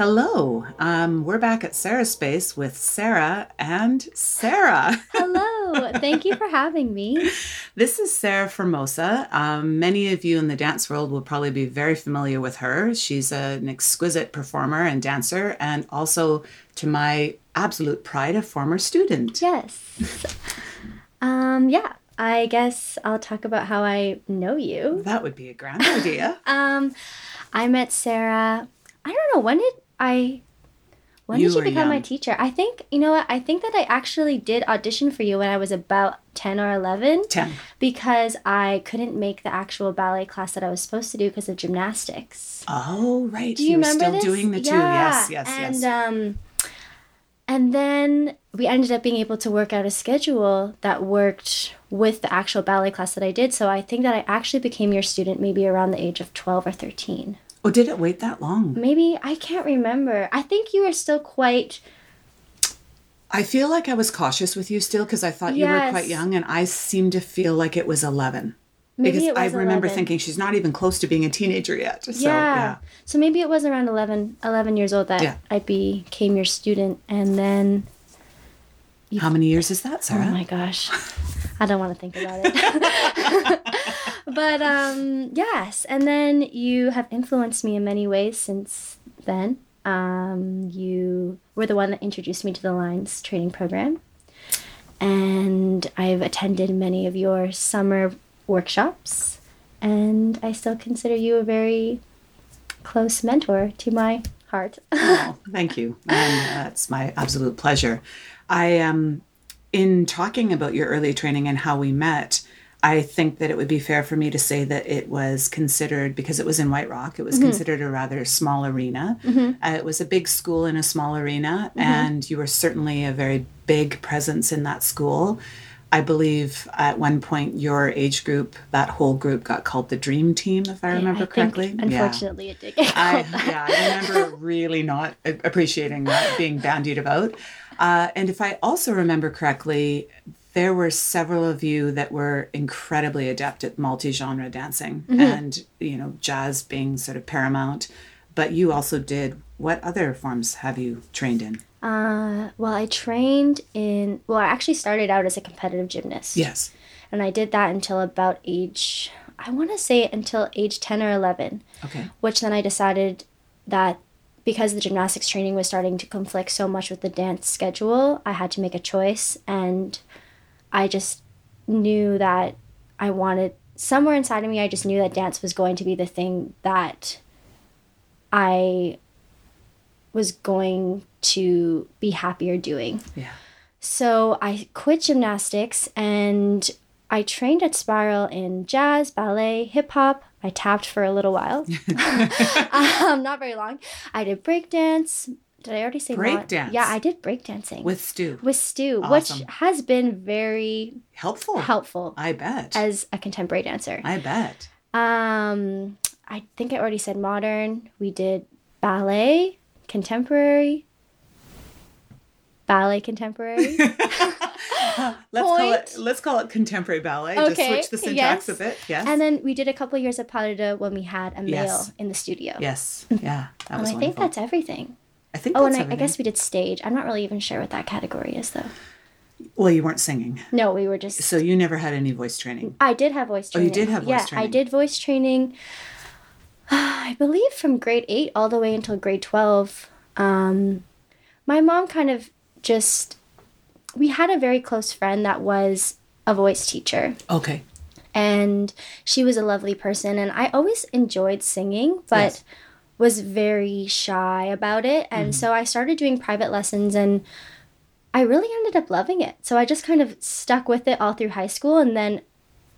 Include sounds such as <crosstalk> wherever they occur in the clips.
Hello. Um, we're back at Sarah's Space with Sarah and Sarah. Hello. <laughs> Thank you for having me. This is Sarah Formosa. Um, many of you in the dance world will probably be very familiar with her. She's an exquisite performer and dancer, and also, to my absolute pride, a former student. Yes. <laughs> um, yeah. I guess I'll talk about how I know you. That would be a grand idea. <laughs> Um, I met Sarah. I don't know when did I. When You did you become my teacher? I think you know what. I think that I actually did audition for you when I was about ten or eleven. 10. because I couldn't make the actual ballet class that I was supposed to do because of gymnastics. Oh, right. Do you, were remember still this? doing the two. Yeah. Yes, yes, and, yes. um, and then we ended up being able to work out a schedule that worked with the actual ballet class that I did. So I think that I actually became your student maybe around the age of 12 or 13. Oh, did it wait that long? Maybe, I can't remember. I think you were still quite, I feel like I was cautious with you still because I thought you were quite young, and I seem to feel like it was 11. Maybe because I remember 11. thinking she's not even close to being a teenager yet. So, yeah. yeah. So maybe it was around 11, 11 years old that Yeah. I became your student. And then How many years is that, Sarah? Oh my gosh. I don't want to think about it. <laughs> <laughs> but um yes, and then you have influenced me in many ways since then. Um you were the one that introduced me to the Lines training program. And I've attended many of your summer workshops and I still consider you a very close mentor to my heart. <laughs> Oh, thank you. And that's my absolute pleasure. I um in talking about your early training and how we met, I think that it would be fair for me to say that it was considered because it was in White Rock, it was considered a rather small arena. Uh, it was a big school in a small arena, and you were certainly a very big presence in that school. I believe at one point your age group, that whole group got called the Dream Team, if I remember I think, correctly. Yeah. unfortunately, it did get I, yeah, I remember <laughs> really not appreciating that being bandied about. Uh, and if I also remember correctly, there were several of you that were incredibly adept at multi-genre dancing, Mm-hmm. and you know, jazz being sort of paramount. But you also did. What other forms have you trained in? Uh, well, I trained in. Well, I actually started out as a competitive gymnast. Yes. And I did that until about age. I want to say until age ten or eleven, Okay. which then I decided that because the gymnastics training was starting to conflict so much with the dance schedule, I had to make a choice, and I just knew that I wanted somewhere inside of me. I just knew that dance was going to be the thing that I was going to be happier doing. Yeah. So I quit gymnastics and I trained at Spiral in jazz, ballet, hip hop. I tapped for a little while, <laughs> <laughs> um, not very long. I did breakdance. Did I already say Breakdance? Yeah, I did breakdancing With Stu. with Stu, Awesome. which has been very Helpful. helpful I bet. as a contemporary dancer. I bet. Um, I think I already said modern. We did ballet, contemporary, ballet, contemporary. <laughs> Let's call it. Let's call it contemporary ballet. Just Okay, switch the syntax yes. a bit. Yes. And then we did a couple of years of pas de deux when we had a male Yes. in the studio. yes. Yeah. That <laughs> And was I think that's everything. I think. Oh, and I, I guess we did stage. I'm not really even sure what that category is, though. Well, you weren't singing, No, we were just. so you never had any voice training. I did have voice training. Oh, you did have voice training? yeah, I did voice training. <sighs> I believe from grade eight all the way until grade twelve. Um, my mom kind of just. We had a very close friend that was a voice teacher. Okay. and she was a lovely person and i always enjoyed singing but Yes. Was very shy about it and Mm-hmm. so i started doing private lessons and i really ended up loving it so i just kind of stuck with it all through high school and then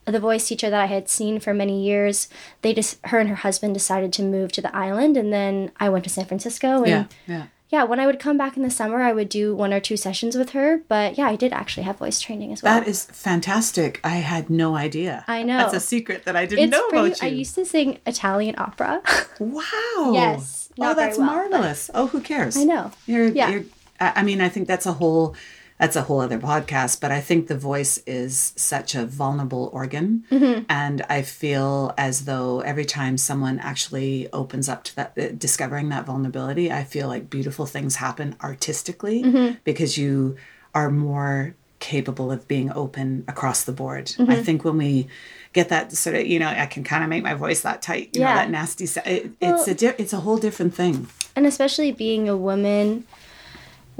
the voice teacher that i had seen for many years they just her and her husband decided to move to the island and then i went to san francisco and Yeah. Yeah. Yeah when i would come back in the summer i would do one or two sessions with her but yeah i did actually have voice training as well That is fantastic. I had no idea. I know. That's a secret that I didn't it's know pretty, about you. I used to sing Italian opera. <laughs> Wow. Yes, Oh, that's very well, but- marvelous. Oh, who cares? I know. You're, Yeah. You're, I mean, I think that's a whole that's a whole other podcast. But I think the voice is such a vulnerable organ. Mm-hmm. And I feel as though every time someone actually opens up to that, uh, discovering that vulnerability, I feel like beautiful things happen artistically mm-hmm. because you are more capable of being open across the board. I mm-hmm. think when we get that sort of, you know, I can kind of make my voice that tight, you know, that nasty, it, it's a di- it's a whole different thing. and especially being a woman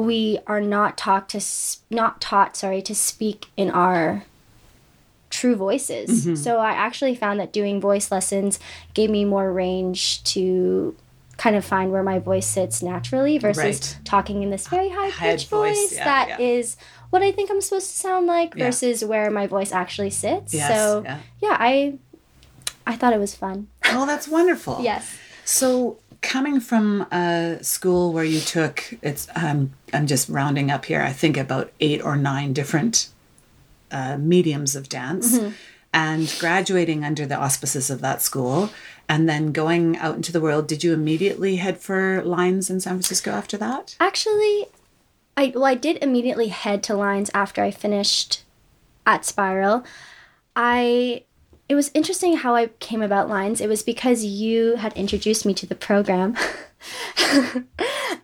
we are not taught to not taught sorry to speak in our true voices Mm-hmm. so i actually found that doing voice lessons gave me more range to kind of find where my voice sits naturally versus Right. talking in this very high pitched voice, voice, yeah, that is yeah. what i think i'm supposed to sound like Yeah. versus where my voice actually sits Yes, so yeah. yeah i i thought it was fun Oh, that's wonderful. <laughs> yes So coming from a school where you took it's um, I'm just rounding up here. I think about eight or nine different uh, mediums of dance, and graduating under the auspices of that school, and then going out into the world. Did you immediately head for lines in San Francisco after that? Actually, I well, I did immediately head to lines after I finished at Spiral. I it was interesting how I came about lines. It was because you had introduced me to the program. <laughs>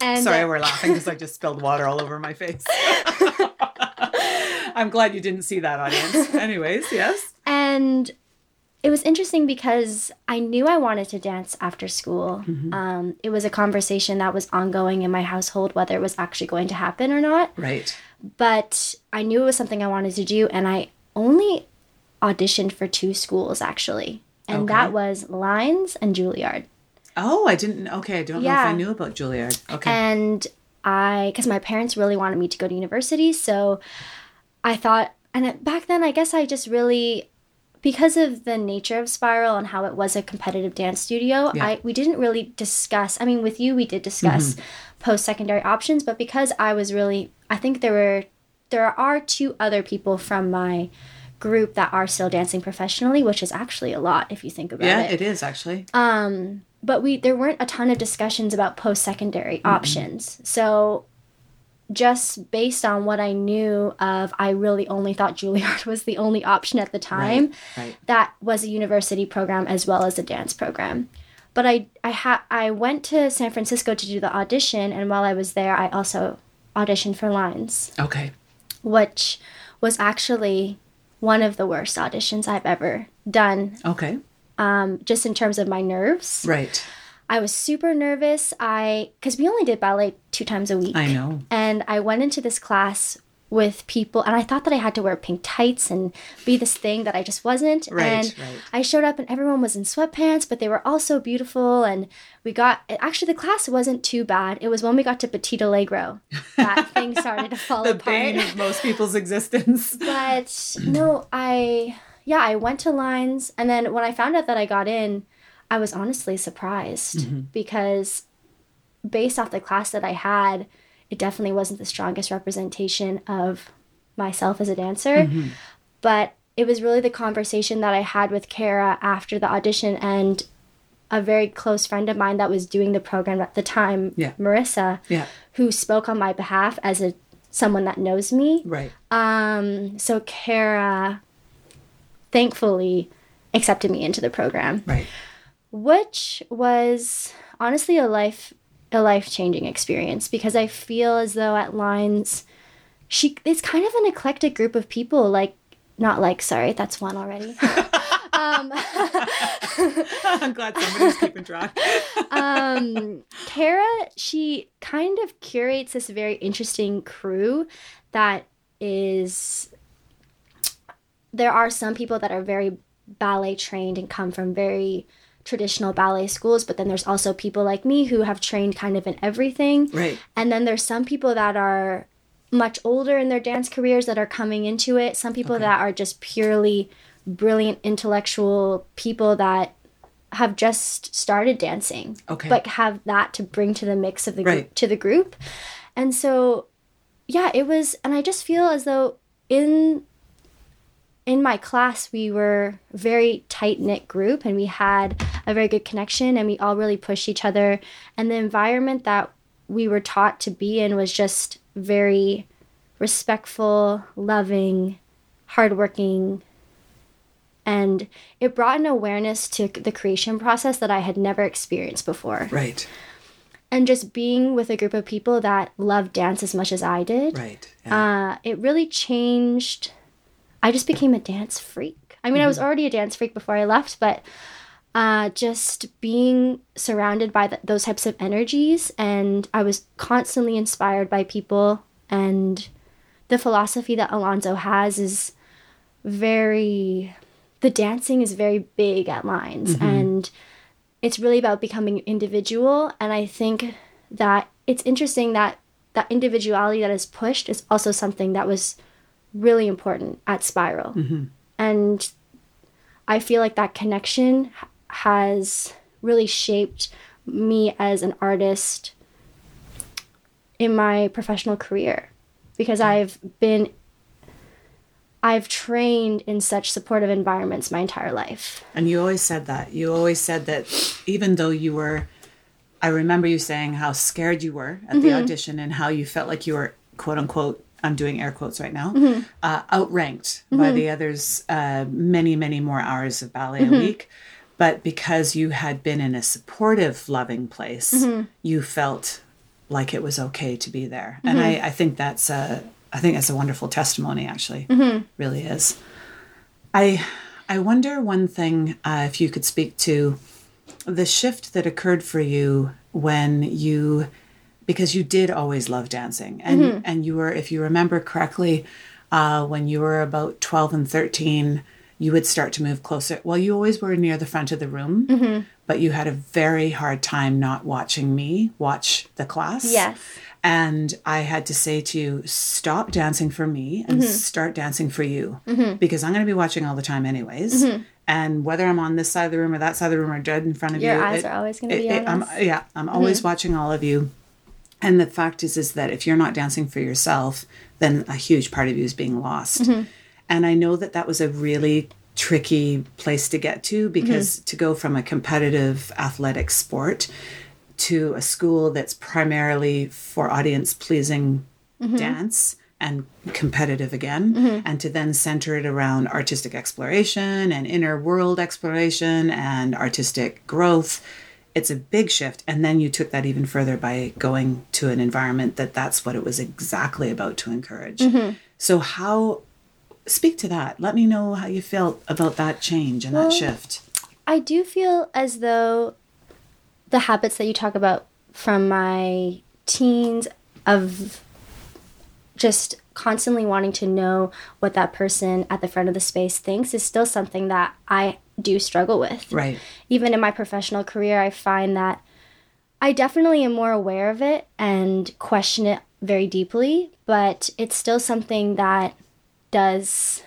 and Sorry, we're laughing because I just spilled water all over my face. <laughs> I'm glad you didn't see that, audience. <laughs> Anyways, yes. and it was interesting because I knew I wanted to dance after school. Um, it was a conversation that was ongoing in my household, whether it was actually going to happen or not. Right. but I knew it was something I wanted to do, and I only auditioned for two schools actually, and Okay. that was Lines and Juilliard. Oh, I didn't. Okay, I don't know if I knew about Juilliard. Okay. And I, because my parents really wanted me to go to university, so I thought, and back then, I guess I just really, because of the nature of Spiral and how it was a competitive dance studio, Yeah. I we didn't really discuss. I mean, with you, we did discuss mm-hmm. post secondary options, but because I was really, I think there were, there are two other people from my group that are still dancing professionally, which is actually a lot if you think about yeah, it Yeah, it is actually. um but we there weren't a ton of discussions about post-secondary options so just based on what i knew of i really only thought juilliard <laughs> was the only option at the time right. that was a university program as well as a dance program but i i had i went to san francisco to do the audition and while i was there i also auditioned for lines Okay. which was actually one of the worst auditions i've ever done Okay. um, just in terms of my nerves Right. I was super nervous. I because we only did ballet two times a week. I know. And I went into this class with people and I thought that I had to wear pink tights and be this thing that I just wasn't. Right, and right. I showed up and everyone was in sweatpants, but they were all so beautiful and we got actually the class wasn't too bad. It was when we got to Petit Allegro that <laughs> thing started to fall The apart. bane of most people's existence. <laughs> But no, I yeah, I went to lines and then when I found out that I got in, I was honestly surprised mm-hmm. because based off the class that I had, it definitely wasn't the strongest representation of myself as a dancer. But it was really the conversation that I had with Kara after the audition and a very close friend of mine that was doing the program at the time, Yeah. Marissa, Yeah. who spoke on my behalf as a someone that knows me. Right. Um, so Kara thankfully accepted me into the program, Right. which was honestly a life a life-changing experience because I feel as though at Lines she it's kind of an eclectic group of people like not like sorry, that's one already. <laughs> um, <laughs> I'm glad somebody's keeping track. <laughs> um, Kara, she kind of curates this very interesting crew that is. There are some people that are very ballet trained and come from very traditional ballet schools, but then there's also people like me who have trained kind of in everything. Right. And then there's some people that are much older in their dance careers that are coming into it. Some people Okay. that are just purely brilliant intellectual people that have just started dancing, Okay. but have that to bring to the mix of the group to the group. And so yeah, it was and I just feel as though in in my class we were a very tight knit group and we had a very good connection and we all really pushed each other and the environment that we were taught to be in was just very respectful, loving, hardworking, and it brought an awareness to the creation process that I had never experienced before. Right. And just being with a group of people that loved dance as much as I did, Right. Yeah. uh, it really changed. I just became a dance freak. I mean, I was already a dance freak before I left, but uh, just being surrounded by th- those types of energies, and I was constantly inspired by people. And the philosophy that Alonzo has is very. The dancing is very big at lines, and it's really about becoming individual. And I think that it's interesting that that individuality that is pushed is also something that was really important at Spiral. Mm-hmm. And I feel like that connection has really shaped me as an artist in my professional career because mm-hmm. I've been I've trained in such supportive environments my entire life. And you always said that. You always said that even though you were, I remember you saying how scared you were at the mm-hmm. audition and how you felt like you were, quote unquote, I'm doing air quotes right now, uh, outranked by the others uh, many, many more hours of ballet a week. But because you had been in a supportive, loving place, you felt like it was okay to be there. And I, I think that's a, I think that's a wonderful testimony. Actually, really is. I I wonder one thing uh, if you could speak to the shift that occurred for you when you because you did always love dancing. And mm-hmm. and you were if you remember correctly uh, when you were about 12 and 13 you would start to move closer. Well you always were near the front of the room mm-hmm. but you had a very hard time not watching me watch the class. Yes. and I had to say to you, stop dancing for me and mm-hmm. start dancing for you because I'm going to be watching all the time, anyways. And whether I'm on this side of the room or that side of the room or dead in front of Your you, eyes are always gonna be on I'm, yeah, I'm always watching all of you. And the fact is, is that if you're not dancing for yourself, then a huge part of you is being lost. Mm-hmm. And I know that that was a really tricky place to get to because mm-hmm. to go from a competitive athletic sport to a school that's primarily for audience pleasing mm-hmm. dance and competitive again, and to then center it around artistic exploration and inner world exploration and artistic growth. It's a big shift. And then you took that even further by going to an environment that that's what it was exactly about to encourage. Mm-hmm. So, how, speak to that. Let me know how you felt about that change and that shift. I do feel as though the habits that you talk about from my teens of just constantly wanting to know what that person at the front of the space thinks is still something that I do struggle with. Right. Even in my professional career, I find that I definitely am more aware of it and question it very deeply, but it's still something that does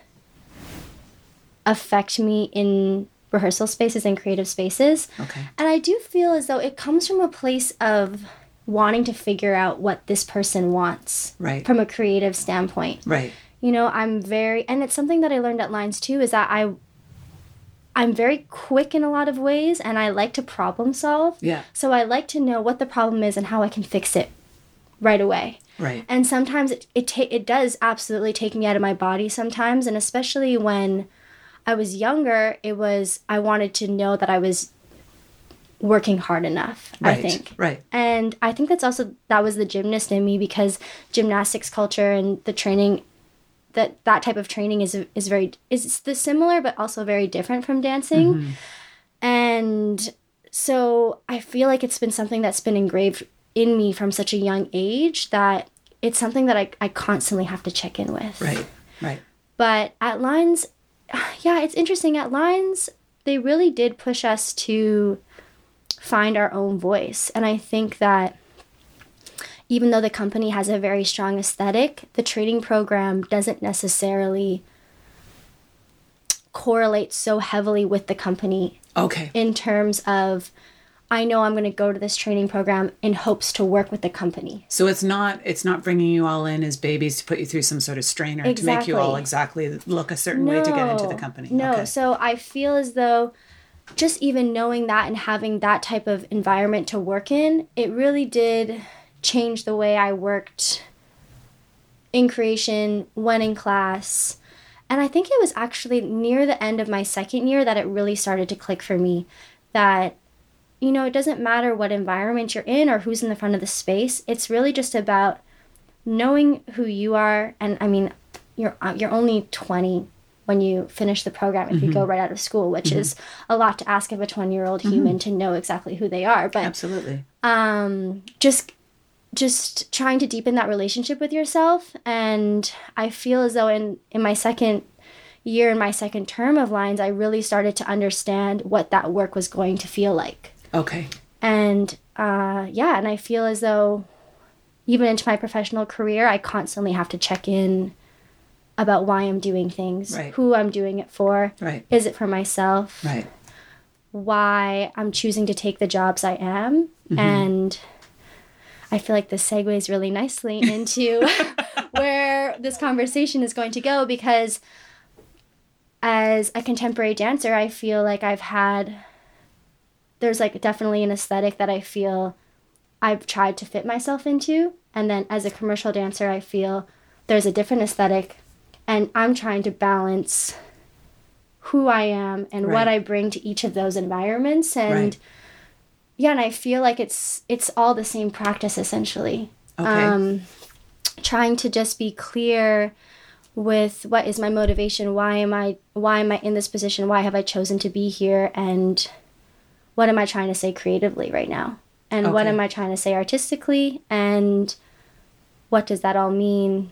affect me in rehearsal spaces and creative spaces. Okay. And I do feel as though it comes from a place of wanting to figure out what this person wants Right. from a creative standpoint. Right. You know, I'm very and it's something that I learned at Lines too is that I I'm very quick in a lot of ways and I like to problem solve. Yeah. So I like to know what the problem is and how I can fix it right away. Right. And sometimes it it, ta- it does absolutely take me out of my body sometimes and especially when I was younger, it was I wanted to know that I was working hard enough, Right. I think. Right. And I think that's also that was the gymnast in me because gymnastics culture and the training that that type of training is is very is the similar but also very different from dancing. Mm-hmm. And so I feel like it's been something that's been engraved in me from such a young age that it's something that I, I constantly have to check in with. Right. Right. But at Lines, <sighs> yeah, it's interesting. At Lines, they really did push us to find our own voice. And I think that even though the company has a very strong aesthetic, the training program doesn't necessarily correlate so heavily with the company Okay. in terms of I know I'm going to go to this training program in hopes to work with the company. So it's not it's not bringing you all in as babies to put you through some sort of strainer to make you all exactly look a certain way to get into the company. No, Okay. so I feel as though just even knowing that and having that type of environment to work in, it really did change the way I worked in creation, went in class. And I think it was actually near the end of my second year that it really started to click for me that, you know, it doesn't matter what environment you're in or who's in the front of the space. It's really just about knowing who you are. And I mean, you're, uh, you're only 20 when you finish the program if mm-hmm. you go right out of school, which mm-hmm. is a lot to ask of a 20 year old human mm-hmm. to know exactly who they are. But absolutely. Um, just just trying to deepen that relationship with yourself. And i feel as though in in my second year in my second term of lines i really started to understand what that work was going to feel like. Okay. And uh, yeah and i feel as though even into my professional career i constantly have to check in about why i'm doing things right. who i'm doing it for. Right. Is it for myself? Right. Why i'm choosing to take the jobs i am. Mm-hmm. and I feel like this segues really nicely <laughs> into <laughs> where this conversation is going to go because as a contemporary dancer, I feel like I've had there's like definitely an aesthetic that I feel I've tried to fit myself into. And then as a commercial dancer, I feel there's a different aesthetic and I'm trying to balance who I am and right. what I bring to each of those environments and right yeah and i feel like it's it's all the same practice essentially. Okay. um trying to just be clear with what is my motivation why am i why am i in this position why have i chosen to be here and what am i trying to say creatively right now? And okay. what am i trying to say artistically and what does that all mean?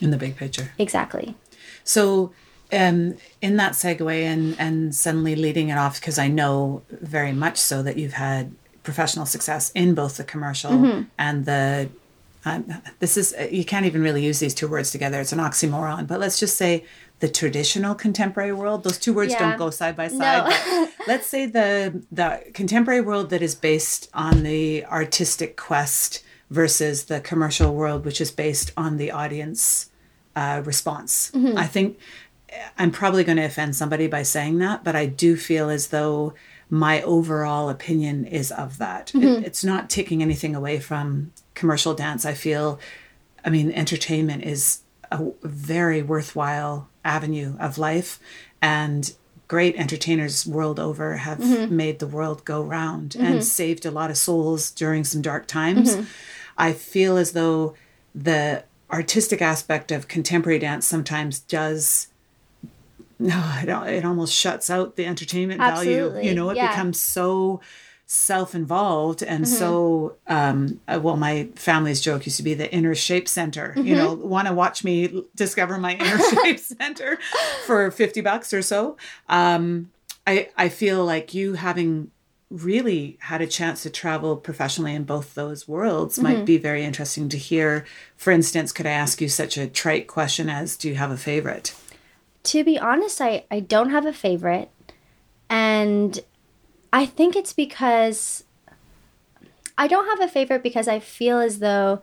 In the big picture. Exactly. So um, in that segue and and suddenly leading it off because I know very much so that you've had professional success in both the commercial mm-hmm. and the um, this is you can't even really use these two words together it's an oxymoron but let's just say the traditional contemporary world those two words yeah. don't go side by side no. <laughs> let's say the the contemporary world that is based on the artistic quest versus the commercial world which is based on the audience uh, response mm-hmm. i think I'm probably going to offend somebody by saying that, but I do feel as though my overall opinion is of that. Mm-hmm. It, it's not taking anything away from commercial dance. I feel, I mean, entertainment is a very worthwhile avenue of life, and great entertainers world over have mm-hmm. made the world go round mm-hmm. and saved a lot of souls during some dark times. Mm-hmm. I feel as though the artistic aspect of contemporary dance sometimes does <laughs> no, it, it almost shuts out the entertainment Absolutely. value. You know, it yeah. becomes so self-involved and mm-hmm. so um uh, well my family's joke used to be the inner shape center mm-hmm. you know want to watch me discover my inner <laughs> shape center for 50 bucks or so um i i feel like you having really had a chance to travel professionally in both those worlds mm-hmm. might be very interesting to hear for instance could i ask you such a trite question as do you have a favorite to be honest, I, I don't have a favorite. And I think it's because I don't have a favorite because I feel as though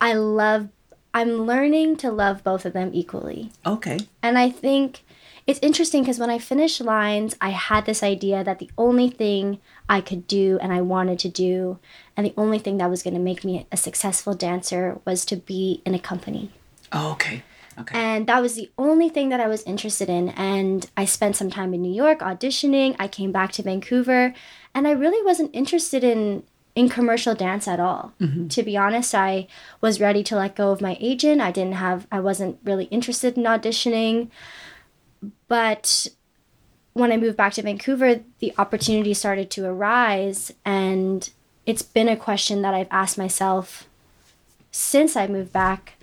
I love, I'm learning to love both of them equally. Okay. And I think it's interesting because when I finished Lines, I had this idea that the only thing I could do and I wanted to do, and the only thing that was going to make me a successful dancer was to be in a company. Oh, okay. Okay. And that was the only thing that I was interested in. And I spent some time in New York auditioning. I came back to Vancouver, and I really wasn't interested in in commercial dance at all. Mm-hmm. To be honest, I was ready to let go of my agent. I didn't have I wasn't really interested in auditioning. But when I moved back to Vancouver, the opportunity started to arise and it's been a question that I've asked myself since I moved back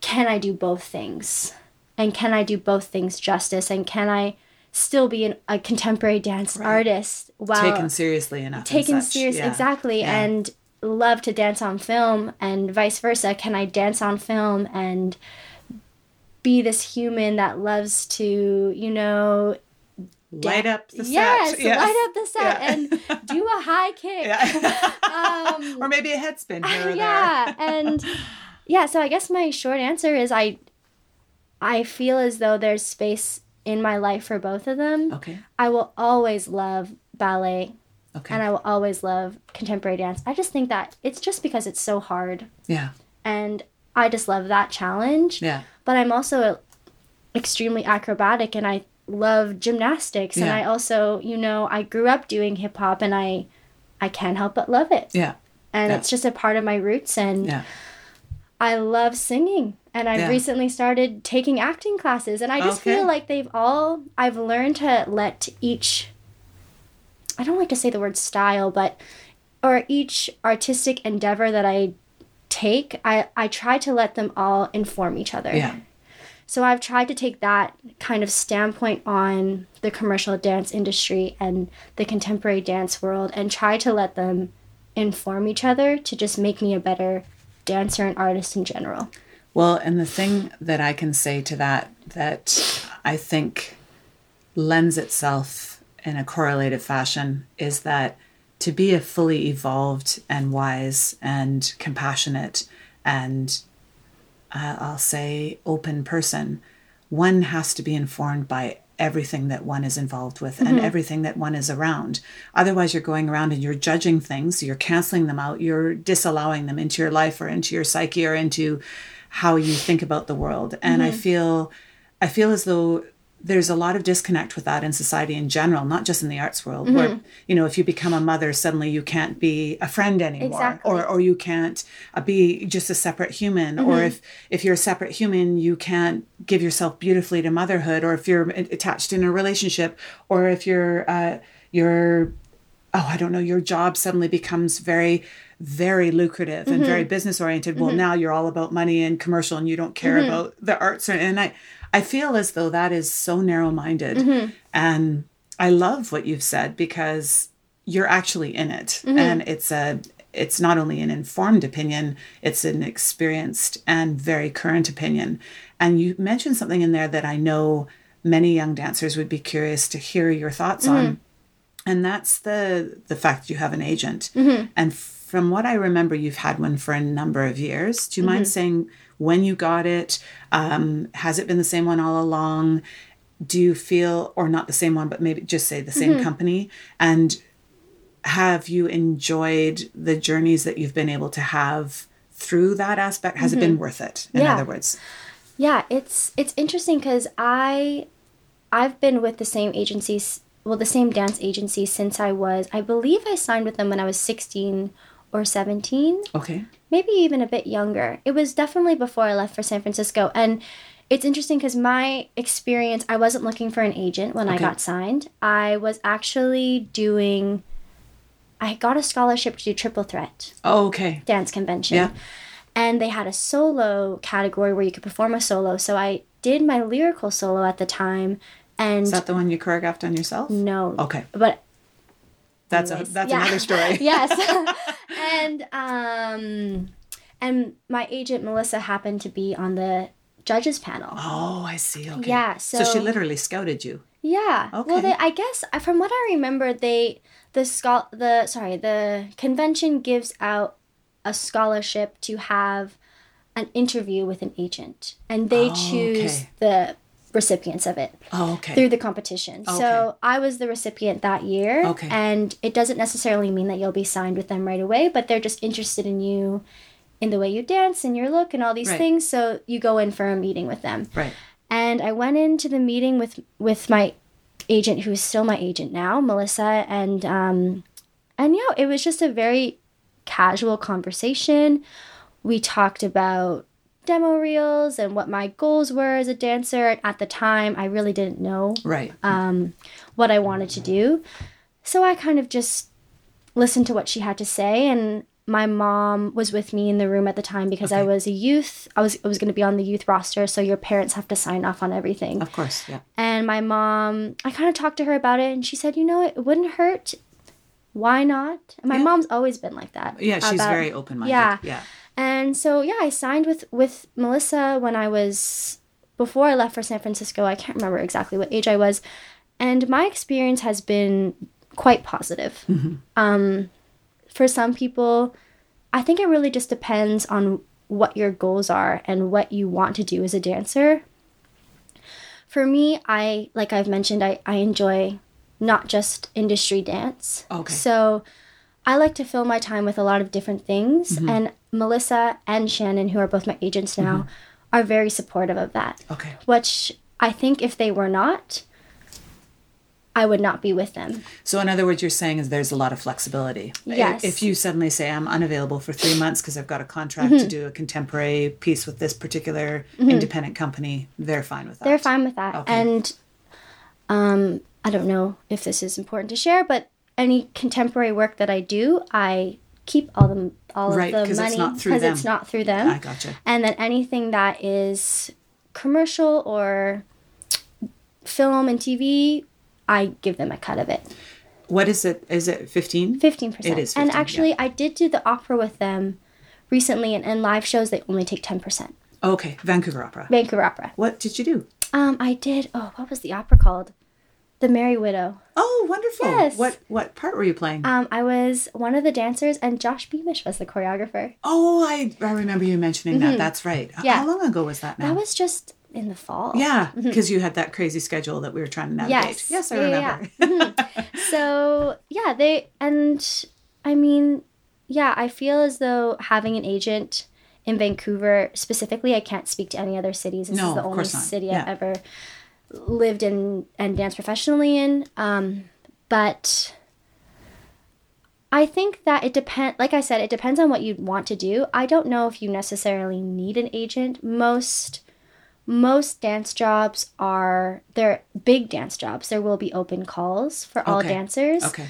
can I do both things? And can I do both things justice? And can I still be an, a contemporary dance right. artist while taken seriously enough? Taken serious, yeah. exactly. Yeah. And love to dance on film and vice versa. Can I dance on film and be this human that loves to, you know, light up the set. Yes, yes. light up the set yeah. and do a high <laughs> kick. Yeah. um, or maybe a head spin here or yeah, there. and <laughs> yeah, so I guess my short answer is I I feel as though there's space in my life for both of them. Okay. I will always love ballet. Okay. And I will always love contemporary dance. I just think that it's just because it's so hard. Yeah. And I just love that challenge. Yeah. But I'm also extremely acrobatic and I love gymnastics yeah. and I also, you know, I grew up doing hip hop and I I can't help but love it. Yeah. And Yeah. it's just a part of my roots and Yeah. I love singing. And I've Yeah. recently started taking acting classes and I just Okay. feel like they've all I've learned to let each I don't like to say the word style, but or each artistic endeavor that I take, I, I try to let them all inform each other. Yeah. So I've tried to take that kind of standpoint on the commercial dance industry and the contemporary dance world and try to let them inform each other to just make me a better dancer and artist in general. Well, and the thing that I can say to that that I think lends itself in a correlative fashion is that to be a fully evolved and wise and compassionate and uh, I'll say open person, one has to be informed by everything that one is involved with and mm-hmm. everything that one is around. Otherwise, you're going around and you're judging things, you're canceling them out, you're disallowing them into your life or into your psyche or into how you think about the world. And I mm-hmm. feel, I feel as though there's a lot of disconnect with that in society in general, not just in the arts world, where mm-hmm. you know if you become a mother, suddenly you can't be a friend anymore, Exactly. or or you can't uh, be just a separate human, or mm-hmm. if if you're a separate human, you can't give yourself beautifully to motherhood, or if you're attached in a relationship, or if you're uh, you're oh I don't know, your job suddenly becomes very very lucrative and mm-hmm. very business oriented. Well, now you're all about money and commercial, and you don't care about the arts. Or, and I I feel as though that is so narrow minded, mm-hmm. and I love what you've said because you're actually in it, mm-hmm. and it's a it's not only an informed opinion, it's an experienced and very current opinion. And you mentioned something in there that I know many young dancers would be curious to hear your thoughts on. Mm-hmm. And that's the the fact that you have an agent. And from what i remember you've had one for a number of years. Do you mind saying when you got it um, has it been the same one all along? Do you feel or not the same one but maybe just say the same company? And have you enjoyed the journeys that you've been able to have through that aspect? Has it been worth it in Yeah. other words? Yeah, it's it's interesting because I I've been with the same agencies, well, the same dance agency since I was, I believe I signed with them when I was sixteen or seventeen, okay maybe even a bit younger. It was definitely before I left for San Francisco, and it's interesting because my experience, I wasn't looking for an agent when I got signed. I was actually doing. I got a scholarship to do Triple Threat oh, okay dance convention. Yeah. And they had a solo category where you could perform a solo. So I did my lyrical solo at the time and is that the one you choreographed on yourself no. okay But that's a, that's yeah. another story <laughs> yes. <laughs> and um and my agent Melissa happened to be on the judges panel. Oh, I see. Okay. Yeah, so, she literally scouted you. Yeah. Well, Okay. they, I guess from what I remember, they the schol the sorry the convention gives out a scholarship to have an interview with an agent, and they Oh, choose okay. the recipients of it Oh, okay. through the competition. Okay. So I was the recipient that year, Okay. and it doesn't necessarily mean that you'll be signed with them right away, but they're just interested in you. In the way you dance and your look and all these Right. things, so you go in for a meeting with them right. and I went into the meeting with with my agent, who is still my agent now, Melissa, and um, and yeah, it was just a very casual conversation. We talked about demo reels and what my goals were as a dancer. At the time, I really didn't know Right. um, what I wanted to do, so I kind of just listened to what she had to say and. My mom was with me in the room at the time because I was a youth. I was I was going to be on the youth roster, so your parents have to sign off on everything. of course. Yeah. And my mom, I kind of talked to her about it, and she said, "You know, it wouldn't hurt. Why not?" My Yeah. mom's always been like that. Yeah. She's about- very open minded. yeah. Yeah. And so yeah, I signed with with Melissa when I was before I left for San Francisco. I can't remember exactly what age I was, and my experience has been quite positive. Um, for some people, I think it really just depends on what your goals are and what you want to do as a dancer. For me, I like I've mentioned, I, I enjoy not just industry dance. Okay. So I like to fill my time with a lot of different things. And Melissa and Shannon, who are both my agents now, Mm-hmm. are very supportive of that. Okay. Which I think if they were not, I would not be with them. So, in other words, you're saying is there's a lot of flexibility. Yes. If you suddenly say I'm unavailable for three months because I've got a contract Mm-hmm. to do a contemporary piece with this particular independent company, they're fine with that. They're fine with that. Okay. And um, I don't know if this is important to share, but any contemporary work that I do, I keep all the all Right, of the it's money because them. it's not through them. I gotcha. And then anything that is commercial or film and TV, I give them a cut of it. What is it? Is it 15? 15%. It is and 15, actually, I did do the opera with them recently, and, in live shows, they only take 10%. Okay, Vancouver Opera. Vancouver Opera. What did you do? Um, I did, oh, what was the opera called? The Merry Widow. Oh, wonderful. Yes. What what part were you playing? Um, I was one of the dancers, and Josh Beamish was the choreographer. oh, I, I remember you mentioning that. That's right. Mm-hmm. Yeah. How long ago was that now? That was just in the fall. yeah, because you had that crazy schedule that we were trying to navigate. Yes. Yes, I Yeah, yeah, remember. <laughs> So yeah, they and I mean, yeah, I feel as though having an agent in Vancouver specifically, I can't speak to any other cities. This No, is the of only course not. city Yeah. I've ever lived in and danced professionally in. Um, but I think that it depends. Like I said, it depends on what you want to do. I don't know if you necessarily need an agent. Most most dance jobs are they're big dance jobs. There will be open calls for all Okay. dancers. okay.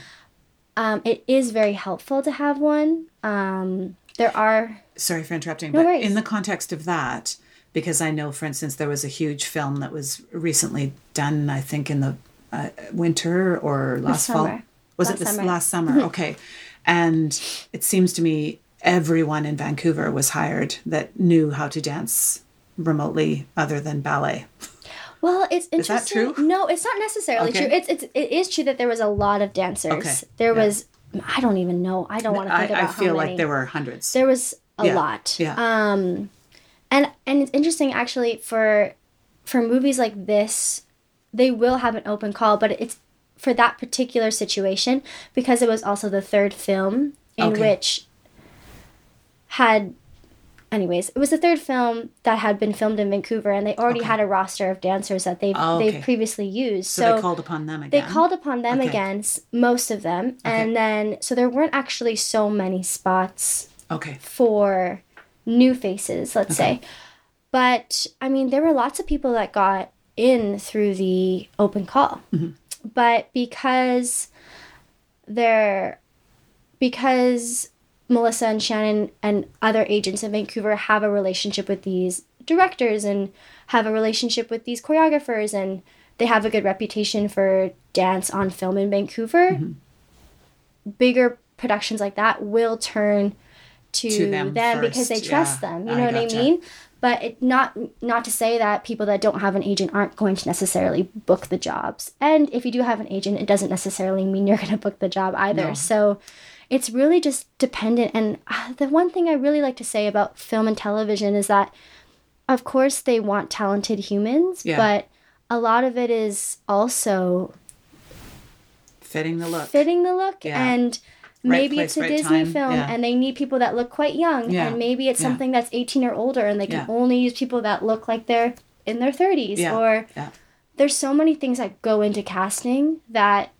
Um, it is very helpful to have one. Um, there are Sorry for interrupting, No but worries. in the context of that, because I know, for instance, there was a huge film that was recently done, I think, in the uh, winter or last fall. Was Last it this summer. Mm-hmm. last summer? okay. And it seems to me everyone in Vancouver was hired that knew how to dance remotely other than ballet. Well, it's interesting. Is that true? No, it's not necessarily Okay. true. It's it's it is true that there was a lot of dancers. Okay. There Yeah. was I don't even know. I don't want to I, think about I feel like there were hundreds. there was a Yeah. lot. Yeah. Um, and and it's interesting actually for for movies like this, they will have an open call, but it's for that particular situation because it was also the third film in Okay. which had anyways it was the third film that had been filmed in vancouver and they already Okay. had a roster of dancers that they've Oh, okay. they've previously used so, so, they called upon them they called upon them again most of them and then so there weren't actually so many spots Okay. for new faces, let's say. But I mean, there were lots of people that got in through the open call. Mm-hmm. But because they're because Melissa and Shannon and other agents in Vancouver have a relationship with these directors and have a relationship with these choreographers and they have a good reputation for dance on film in Vancouver. Mm-hmm. Bigger productions like that will turn to, To them them, because they trust yeah. them. You I know what gotcha. I mean? But it, not not to say that people that don't have an agent aren't going to necessarily book the jobs. And if you do have an agent, it doesn't necessarily mean you're <laughs> going to book the job either. No. So it's really just dependent. And uh, the one thing I really like to say about film and television is that, of course, they want talented humans, Yeah. but a lot of it is also Fitting the look. fitting the look Yeah. and Right maybe place, it's a right Disney time. film Yeah. and they need people that look quite young Yeah. and maybe it's Yeah. something that's 18 or older and they can only use people that look like they're in their 30s Yeah. or there's so many things that go into casting that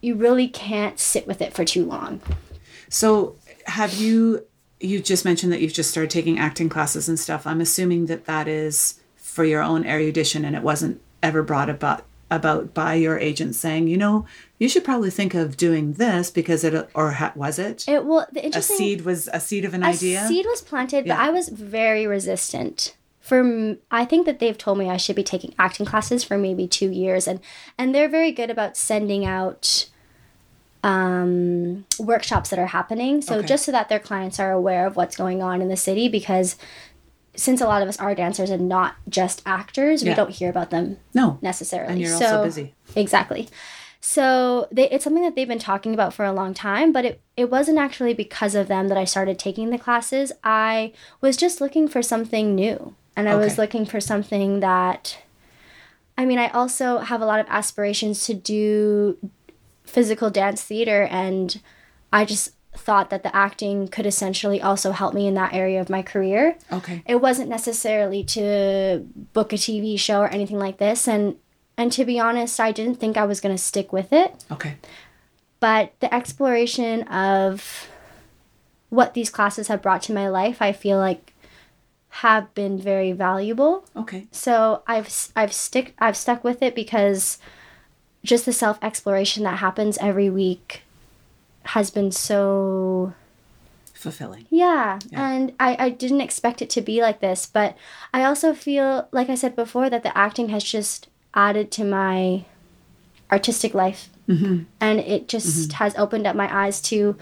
you really can't sit with it for too long. So, have you? You just mentioned that you've just started taking acting classes and stuff. I'm assuming that that is for your own erudition, and it wasn't ever brought about about by your agent saying, you know, you should probably think of doing this because it, or ha, was it? It will the interesting a seed was a seed of an idea. a seed was planted, but I was very resistant. For I think that they've told me I should be taking acting classes for maybe two years, and and they're very good about sending out um, workshops that are happening. So Okay. just so that their clients are aware of what's going on in the city, because since a lot of us are dancers and not just actors, we don't hear about them no, necessarily. and you're so, also busy. Exactly. So they, it's something that they've been talking about for a long time, but it, it wasn't actually because of them that I started taking the classes. I was just looking for something new. And I was looking for something that, I mean, I also have a lot of aspirations to do physical dance theater. And I just thought that the acting could essentially also help me in that area of my career. Okay. It wasn't necessarily to book a TV show or anything like this and and to be honest, I didn't think I was going to stick with it, Okay. but the exploration of what these classes have brought to my life, I feel like have been very valuable. Okay. So I've I've stick I've stuck with it because just the self exploration that happens every week has been so Fulfilling. yeah, Yeah. and I, I didn't expect it to be like this, but I also feel, like I said before, that the acting has just added to my artistic life. Mm-hmm. And it just has opened up my eyes to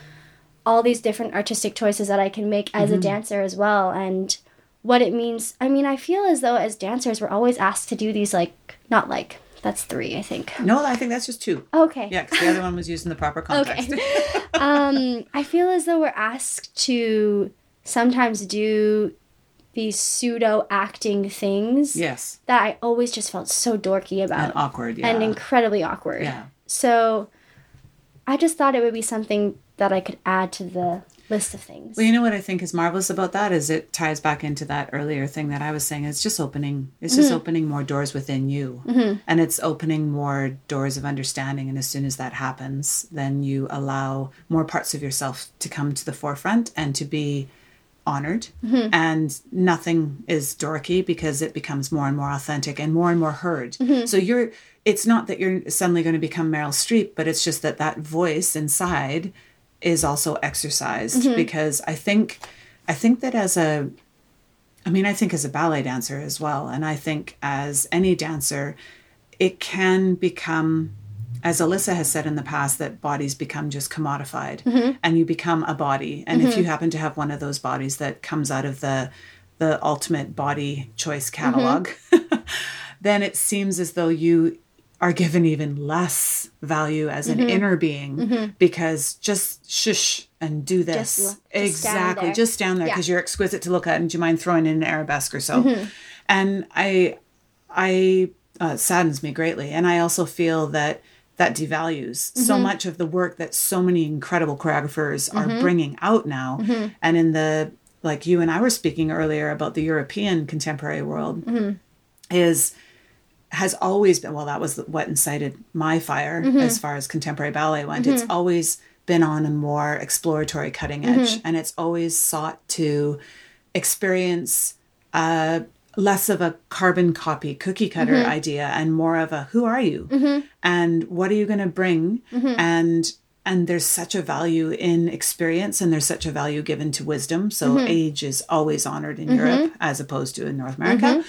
all these different artistic choices that I can make as a dancer as well. And what it means. I mean, I feel as though as dancers, we're always asked to do these, like, not like, that's three, I think. No, I think that's just two. Okay. Yeah, because the other one was used in the proper <laughs> context. Okay. <laughs> <laughs> um, I feel as though we're asked to sometimes do these pseudo acting things yes. that I always just felt so dorky about. And awkward. Yeah. and incredibly awkward. Yeah. So I just thought it would be something that I could add to the list of things. Well, you know what I think is marvelous about that is it ties back into that earlier thing that I was saying. It's just opening. It's just mm-hmm. opening more doors within you, mm-hmm. and it's opening more doors of understanding. And as soon as that happens, then you allow more parts of yourself to come to the forefront and to be honored. Mm-hmm. And nothing is dorky because it becomes more and more authentic and more and more heard. So you're. It's not that you're suddenly going to become Meryl Streep, but it's just that that voice inside is also exercised mm-hmm. because I think I think that as a I mean I think as a ballet dancer as well. And I think as any dancer it can become as Alyssa has said in the past that bodies become just commodified mm-hmm. and you become a body. And if mm-hmm. you happen to have one of those bodies that comes out of the the ultimate body choice catalog <laughs> then it seems as though you are given even less value as an inner being because just shush and do this. Just just exactly. just stand there Yeah. because you're exquisite to look at. And do you mind throwing in an arabesque or so? And i i uh, saddens me greatly. And i also feel that that devalues so much of the work that so many incredible choreographers are bringing out now. And in the like you and i were speaking earlier about the european contemporary world is has always been well that was what incited my fire mm-hmm. as far as contemporary ballet went. It's mm-hmm. always been on a more exploratory cutting edge mm-hmm. and it's always sought to experience uh, less of a carbon copy cookie cutter idea and more of a who are you? And what are you going to bring and and there's such a value in experience and there's such a value given to wisdom. So age is always honored in europe as opposed to in north america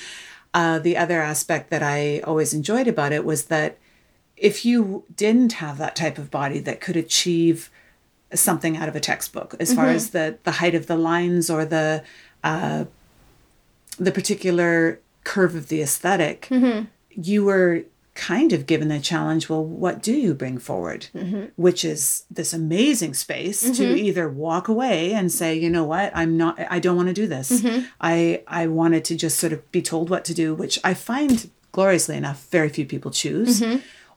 uh, the other aspect that I always enjoyed about it was that if you didn't have that type of body that could achieve something out of a textbook, as far as the the height of the lines or the uh, the particular curve of the esthetic you were kind of given the challenge well what do you bring forward? Mm-hmm. Which is this amazing space to mm-hmm. either walk away and say you know what? I'm not i don't want to do this. Mm-hmm. I i wanted to just sort of be told what to do which i find gloriously enough very few people choose.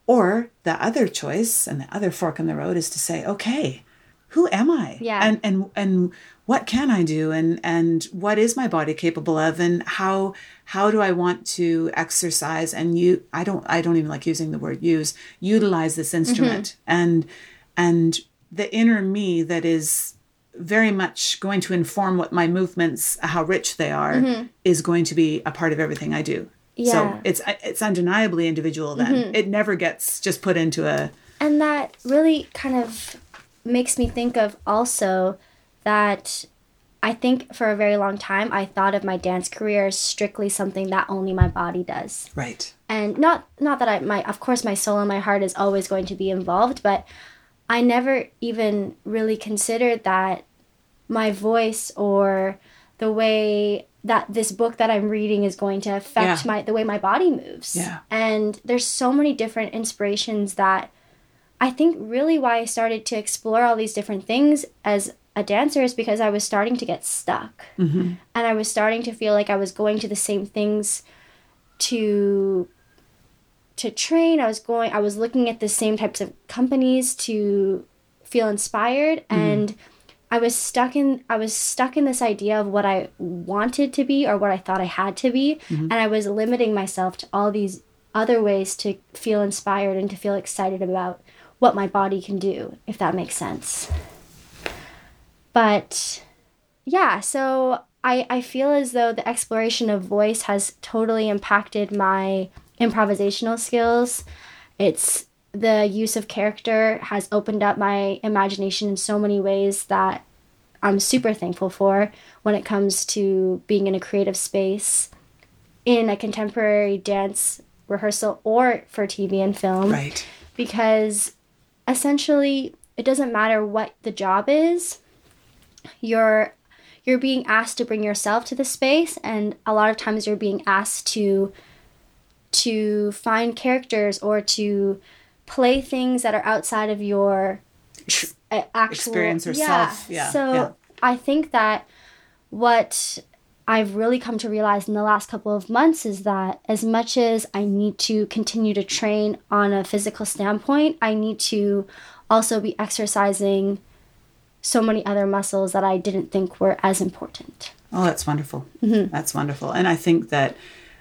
Or the other choice and the other fork in the road is to say okay who am i? Yeah. and and and what can i do? And and what is my body capable of? And how how do i want to exercise? And you i don't i don't even like using the word use utilize this mm-hmm. instrument. And and the inner me that is very much going to inform what my movements how rich they are mm-hmm. is going to be a part of everything i do. Yeah. so it's it's undeniably individual then. Mm-hmm. It never gets just put into a And that really kind of makes me think of also that I think for a very long time I thought of my dance career as strictly something that only my body does. right And not not that I my of course my soul and my heart is always going to be involved, but I never even really considered that my voice or the way that this book that I'm reading is going to affect Yeah. my the way my body moves. Yeah. And there's so many different inspirations that I think really why I started to explore all these different things as a dancer is because I was starting to get stuck. Mm-hmm. And I was starting to feel like I was going to the same things to to train. I was going I was looking at the same types of companies to feel inspired and I was stuck in I was stuck in this idea of what I wanted to be or what I thought I had to be and I was limiting myself to all these other ways to feel inspired and to feel excited about what my body can do if that makes sense. But yeah, so I I feel as though the exploration of voice has totally impacted my improvisational skills. It's the use of character has opened up my imagination in so many ways that I'm super thankful for when it comes to being in a creative space in a contemporary dance rehearsal or for TV and film Right. because essentially it doesn't matter what the job is you're you're being asked to bring yourself to the space and a lot of times you're being asked to to find characters or to play things that are outside of your actual Experience or self. Yeah, So yeah. I think that what I've really come to realize in the last couple of months is that as much as I need to continue to train on a physical standpoint, I need to also be exercising so many other muscles that I didn't think were as important. Oh, that's wonderful. That's wonderful. And I think that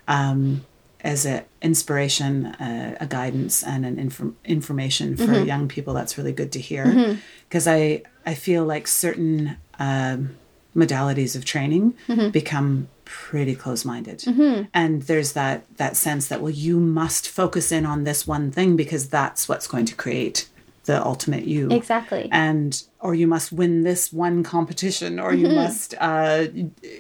um, as an inspiration, uh, a guidance, and an inform- information for young people, that's really good to hear. Because I, I feel like certain um, modalities of training mm-hmm. become pretty close-minded. Mm-hmm. And there's that that sense that well you must focus in on this one thing because that's what's going to create the ultimate you. Exactly. and or you must win this one competition or you mm-hmm. must uh,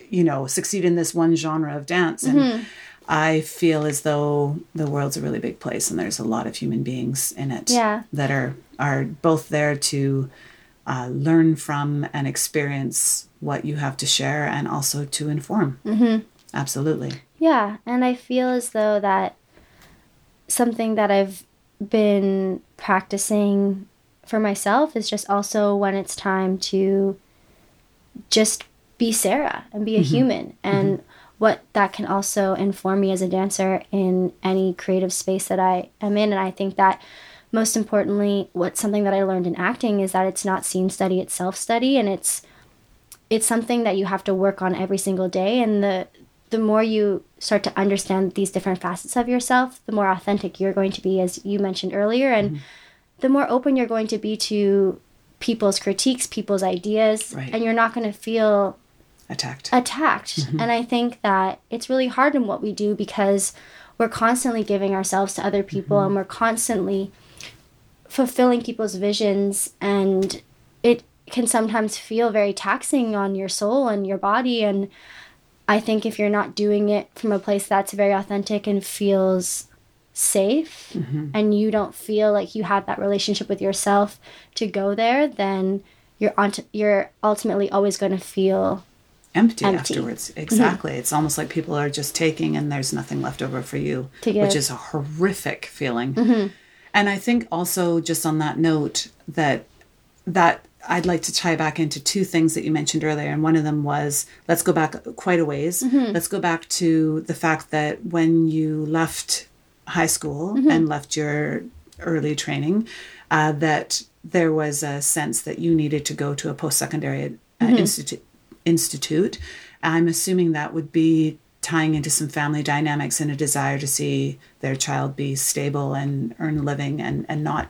you know succeed in this one genre of dance. And i feel as though the world's a really big place and there's a lot of human beings in it Yeah. that are are both there to uh, learn from and experience what you have to share and also to inform. Mm-hmm. absolutely. Yeah, and I feel as though that something that I've been practicing for myself is just also when it's time to just be Sarah and be a human. And what that can also inform me as a dancer in any creative space that I am in. And I think that most importantly what's something that I learned in acting is that it's not scene study it's self study and it's it's something that you have to work on every single day and the the more you start to understand these different facets of yourself the more authentic you're going to be as you mentioned earlier and mm-hmm. the more open you're going to be to people's critiques people's ideas Right. and you're not going to feel attacked. attacked. Mm-hmm. And i think that it's really hard in what we do because we're constantly giving ourselves to other people mm-hmm. and we're constantly fulfilling people's visions and it can sometimes feel very taxing on your soul and your body and i think if you're not doing it from a place that's very authentic and feels safe mm-hmm. and you don't feel like you have that relationship with yourself to go there then you're on you're ultimately always going to feel empty, Empty. afterwards. Mm-hmm. Exactly. It's almost like people are just taking and there's nothing left over for you, which is a horrific feeling. Mm-hmm. And I think also just on that note that that I'd like to tie back into two things that you mentioned earlier. And one of them was let's go back quite a ways. Let's go back to the fact that when you left high school and left your early training, uh, that there was a sense that you needed to go to a post secondary uh, institute. Institute. I'm assuming that would be tying into some family dynamics and a desire to see their child be stable and earn a living and, and not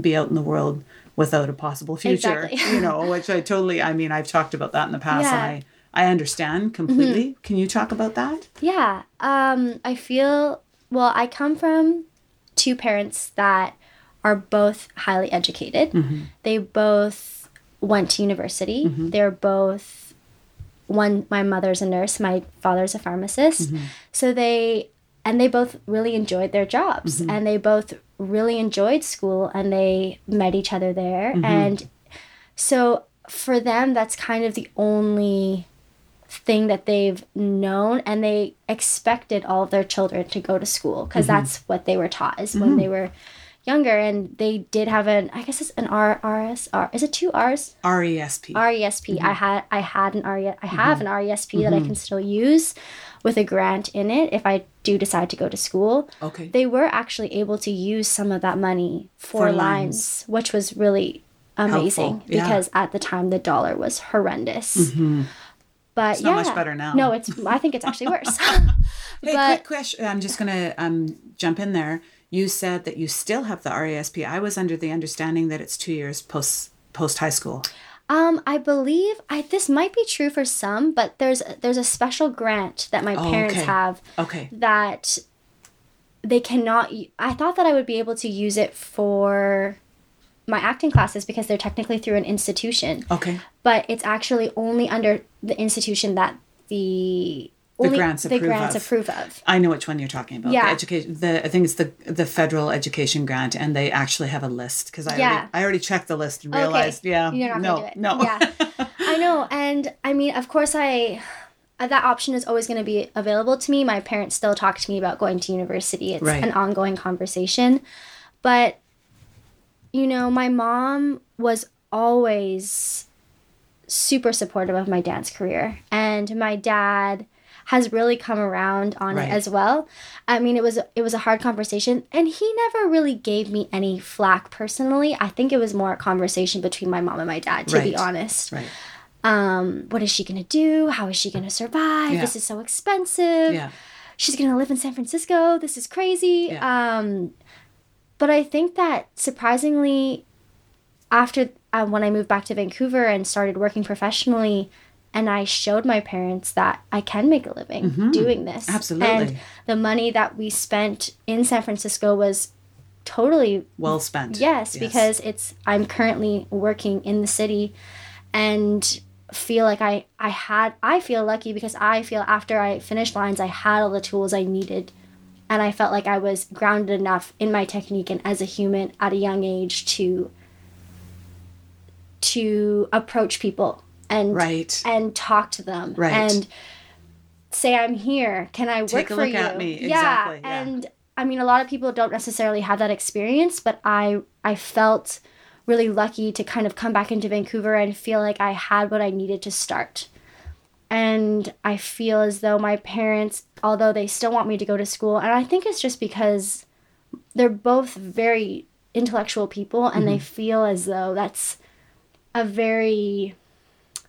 be out in the world without a possible future. Exactly. <laughs> You know, which I totally I mean I've talked about that in the past Yeah. and I, I understand completely. Mm-hmm. Can you talk about that? Yeah. Um, I feel, well, I come from two parents that are both highly educated. Mm-hmm. They both went to university. Mm-hmm. They're both, one, my mother's a nurse, my father's a pharmacist. Mm-hmm. So they, and they both really enjoyed their jobs mm-hmm. and they both really enjoyed school and they met each other there. Mm-hmm. And so for them, that's kind of the only thing that they've known and they expected all of their children to go to school because that's what they were taught is when they were younger and they did have an I guess it's an R R S R is it two R's RESP. RESP mm-hmm. I had I had an RE I have mm-hmm. an RESP that I mm-hmm. can still use with a grant in it if I do decide to go to school okay. they were actually able to use some of that money for, For lines. lines. which was really amazing yeah. because at the time the dollar was horrendous. But It's yeah, much better now. No, it's. I think it's actually worse. <laughs> Hey, But- quick question. I'm just going to um, jump in there. You said that you still have the RESP. I was under the understanding that it's two years post post high school. Um, I believe I this might be true for some, but there's there's a special grant that my parents Oh, okay. have Okay. that they cannot. I thought that I would be able to use it for my acting classes because they're technically through an institution, Okay. but it's actually only under the institution that the only grants the approve grants of. approve of. I know which one you're talking about. Yeah. The education. The I think it's the the federal education grant, and they actually have a list because I Yeah. already, I already checked the list and oh, realized, yeah, You're not no, gonna do it. no, Yeah. I know, and I mean, of course, I that option is always going to be available to me. My parents still talk to me about going to university. It's Right. an ongoing conversation, but you know, my mom was always super supportive of my dance career, and my dad has really come around on Right. it as well. I mean, it was it was a hard conversation, and he never really gave me any flack personally. I think it was more a conversation between my mom and my dad, to be honest. right, Um, what is she gonna do? How is she gonna survive? Yeah. This is so expensive. yeah, She's gonna live in San Francisco. This is crazy. Um, but I think that surprisingly, after uh, when I moved back to Vancouver and started working professionally, and I showed my parents that I can make a living doing this. Mm-hmm. Absolutely. And the money that we spent in San Francisco was totally well spent. Yes, because it's I'm currently working in the city and feel like I I had I feel lucky because I feel after I finished lines I had all the tools I needed and I felt like I was grounded enough in my technique and as a human at a young age to to approach people and right. and talk to them Right. and say I'm here. Can I work Take a for look you? at me. Yeah. Exactly, yeah. And I mean a lot of people don't necessarily have that experience, but I I felt really lucky to kind of come back into Vancouver and feel like I had what I needed to start. And I feel as though my parents, although they still want me to go to school, and I think it's just because they're both very intellectual people and Mm-hmm. they feel as though that's a very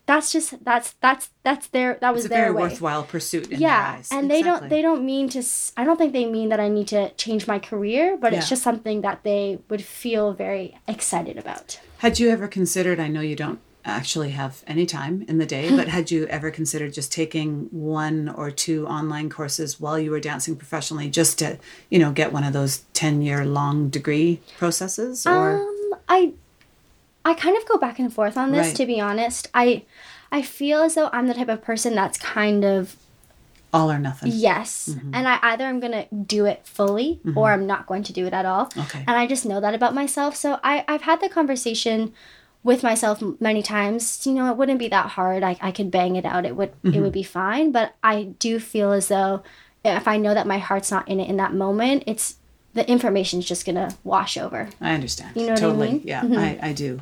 that's just that's that's that's their that was It's a their very way worthwhile pursuit in yeah their eyes. and they don't they don't mean to i don't think they mean that i need to change my career but it's just something that they would feel very excited about Had you ever considered? I know you don't actually have any time in the day, but <laughs> had you ever considered just taking one or two online courses while you were dancing professionally, just to you know get one of those ten year long degree processes? Or um i i kind of go back and forth on this Right. to be honest i i feel as though i'm the type of person that's kind of all or nothing? yes Mm-hmm. and i either i'm gonna do it fully or i'm not going to do it at all Okay. and i just know that about myself so i i've had the conversation with myself many times you know it wouldn't be that hard i, I could bang it out it would Mm-hmm. it would be fine but i do feel as though if i know that my heart's not in it in that moment it's the information's just gonna wash over I understand. You know what I totally. mean? Mm-hmm. Yeah, I, I do.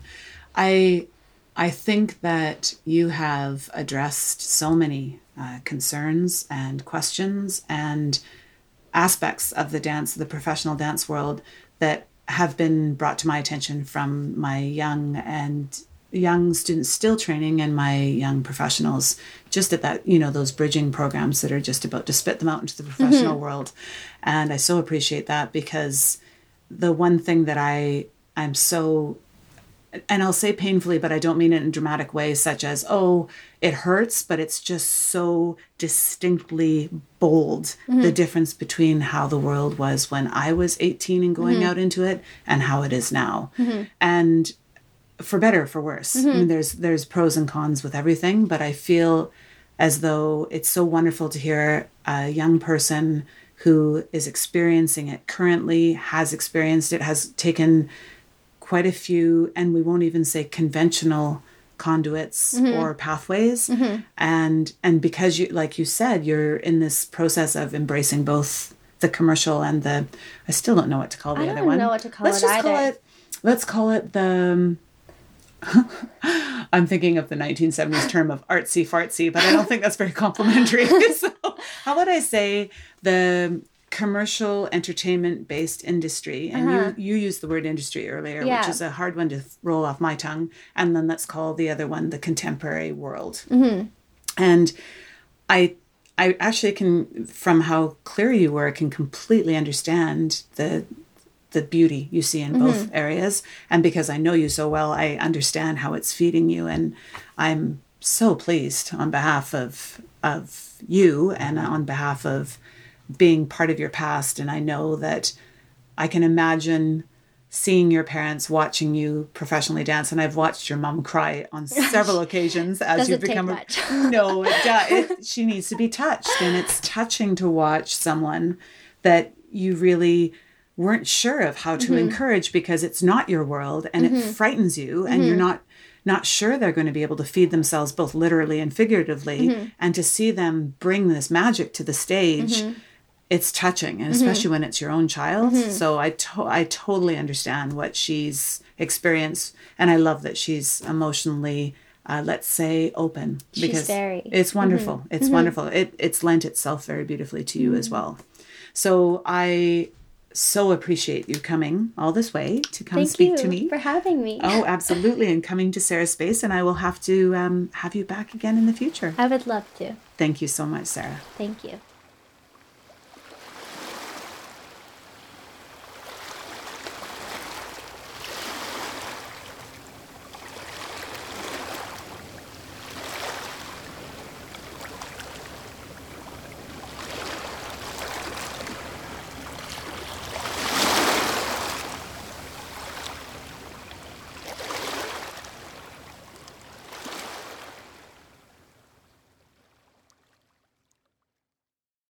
I I think that you have addressed so many uh, concerns and questions and aspects of the dance, the professional dance world that have been brought to my attention from my young and young students still training and my young professionals just at that you know those bridging programs that are just about to spit them out into the mm-hmm. professional world. And i so appreciate that because the one thing that i i'm so and I'll say painfully, but I don't mean it in dramatic ways, such as, oh, it hurts, but it's just so distinctly bold the mm-hmm. difference between how the world was when I was 18 and going mm-hmm. out into it and how it is now. And for better or for worse. I mean, mm-hmm. there's there's pros and cons with everything, but I feel as though it's so wonderful to hear a young person who is experiencing it currently, has experienced it, has taken quite a few, and we won't even say conventional conduits mm-hmm. or pathways. Mm-hmm. And and because you like you said you're in this process of embracing both the commercial and the i still don't know what to call the I other don't one. know what to call let's it just call it let's call it the um, <laughs> I'm thinking of the 1970s term of artsy fartsy, but I don't think that's very complimentary. <laughs> so, how would I say the commercial entertainment based industry and Uh-huh. you you used the word industry earlier which is a hard one to th- roll off my tongue and then let's call the other one the contemporary world Mm-hmm. and i i actually can from how clear you were can completely understand the the beauty you see in Mm-hmm. both areas. And because i know you so well i understand how it's feeding you. And i'm so pleased on behalf of of you and on behalf of being part of your past. And i know that i can imagine seeing your parents watching you professionally dance. And i've watched your mom cry on <laughs> several occasions as you've become a, <laughs> no it, <laughs> it she needs to be touched. And it's touching to watch someone that you really weren't sure of how to mm-hmm. encourage because it's not your world and it mm-hmm. frightens you and you're mm-hmm. not not sure they're going to be able to feed themselves both literally and figuratively and to see them bring this magic to the stage it's touching and especially when it's your own child. So I, to- I totally understand what she's experienced and i love that she's emotionally uh, let's say open because it's wonderful. It's wonderful. It, it's lent itself very beautifully to you as well. So i so appreciate you coming all this way to come Thank speak to me Thank you for having me. oh <laughs> absolutely and coming to sarah's space and i will have to um, have you back again in the future I would love to. thank you so much sarah Thank you.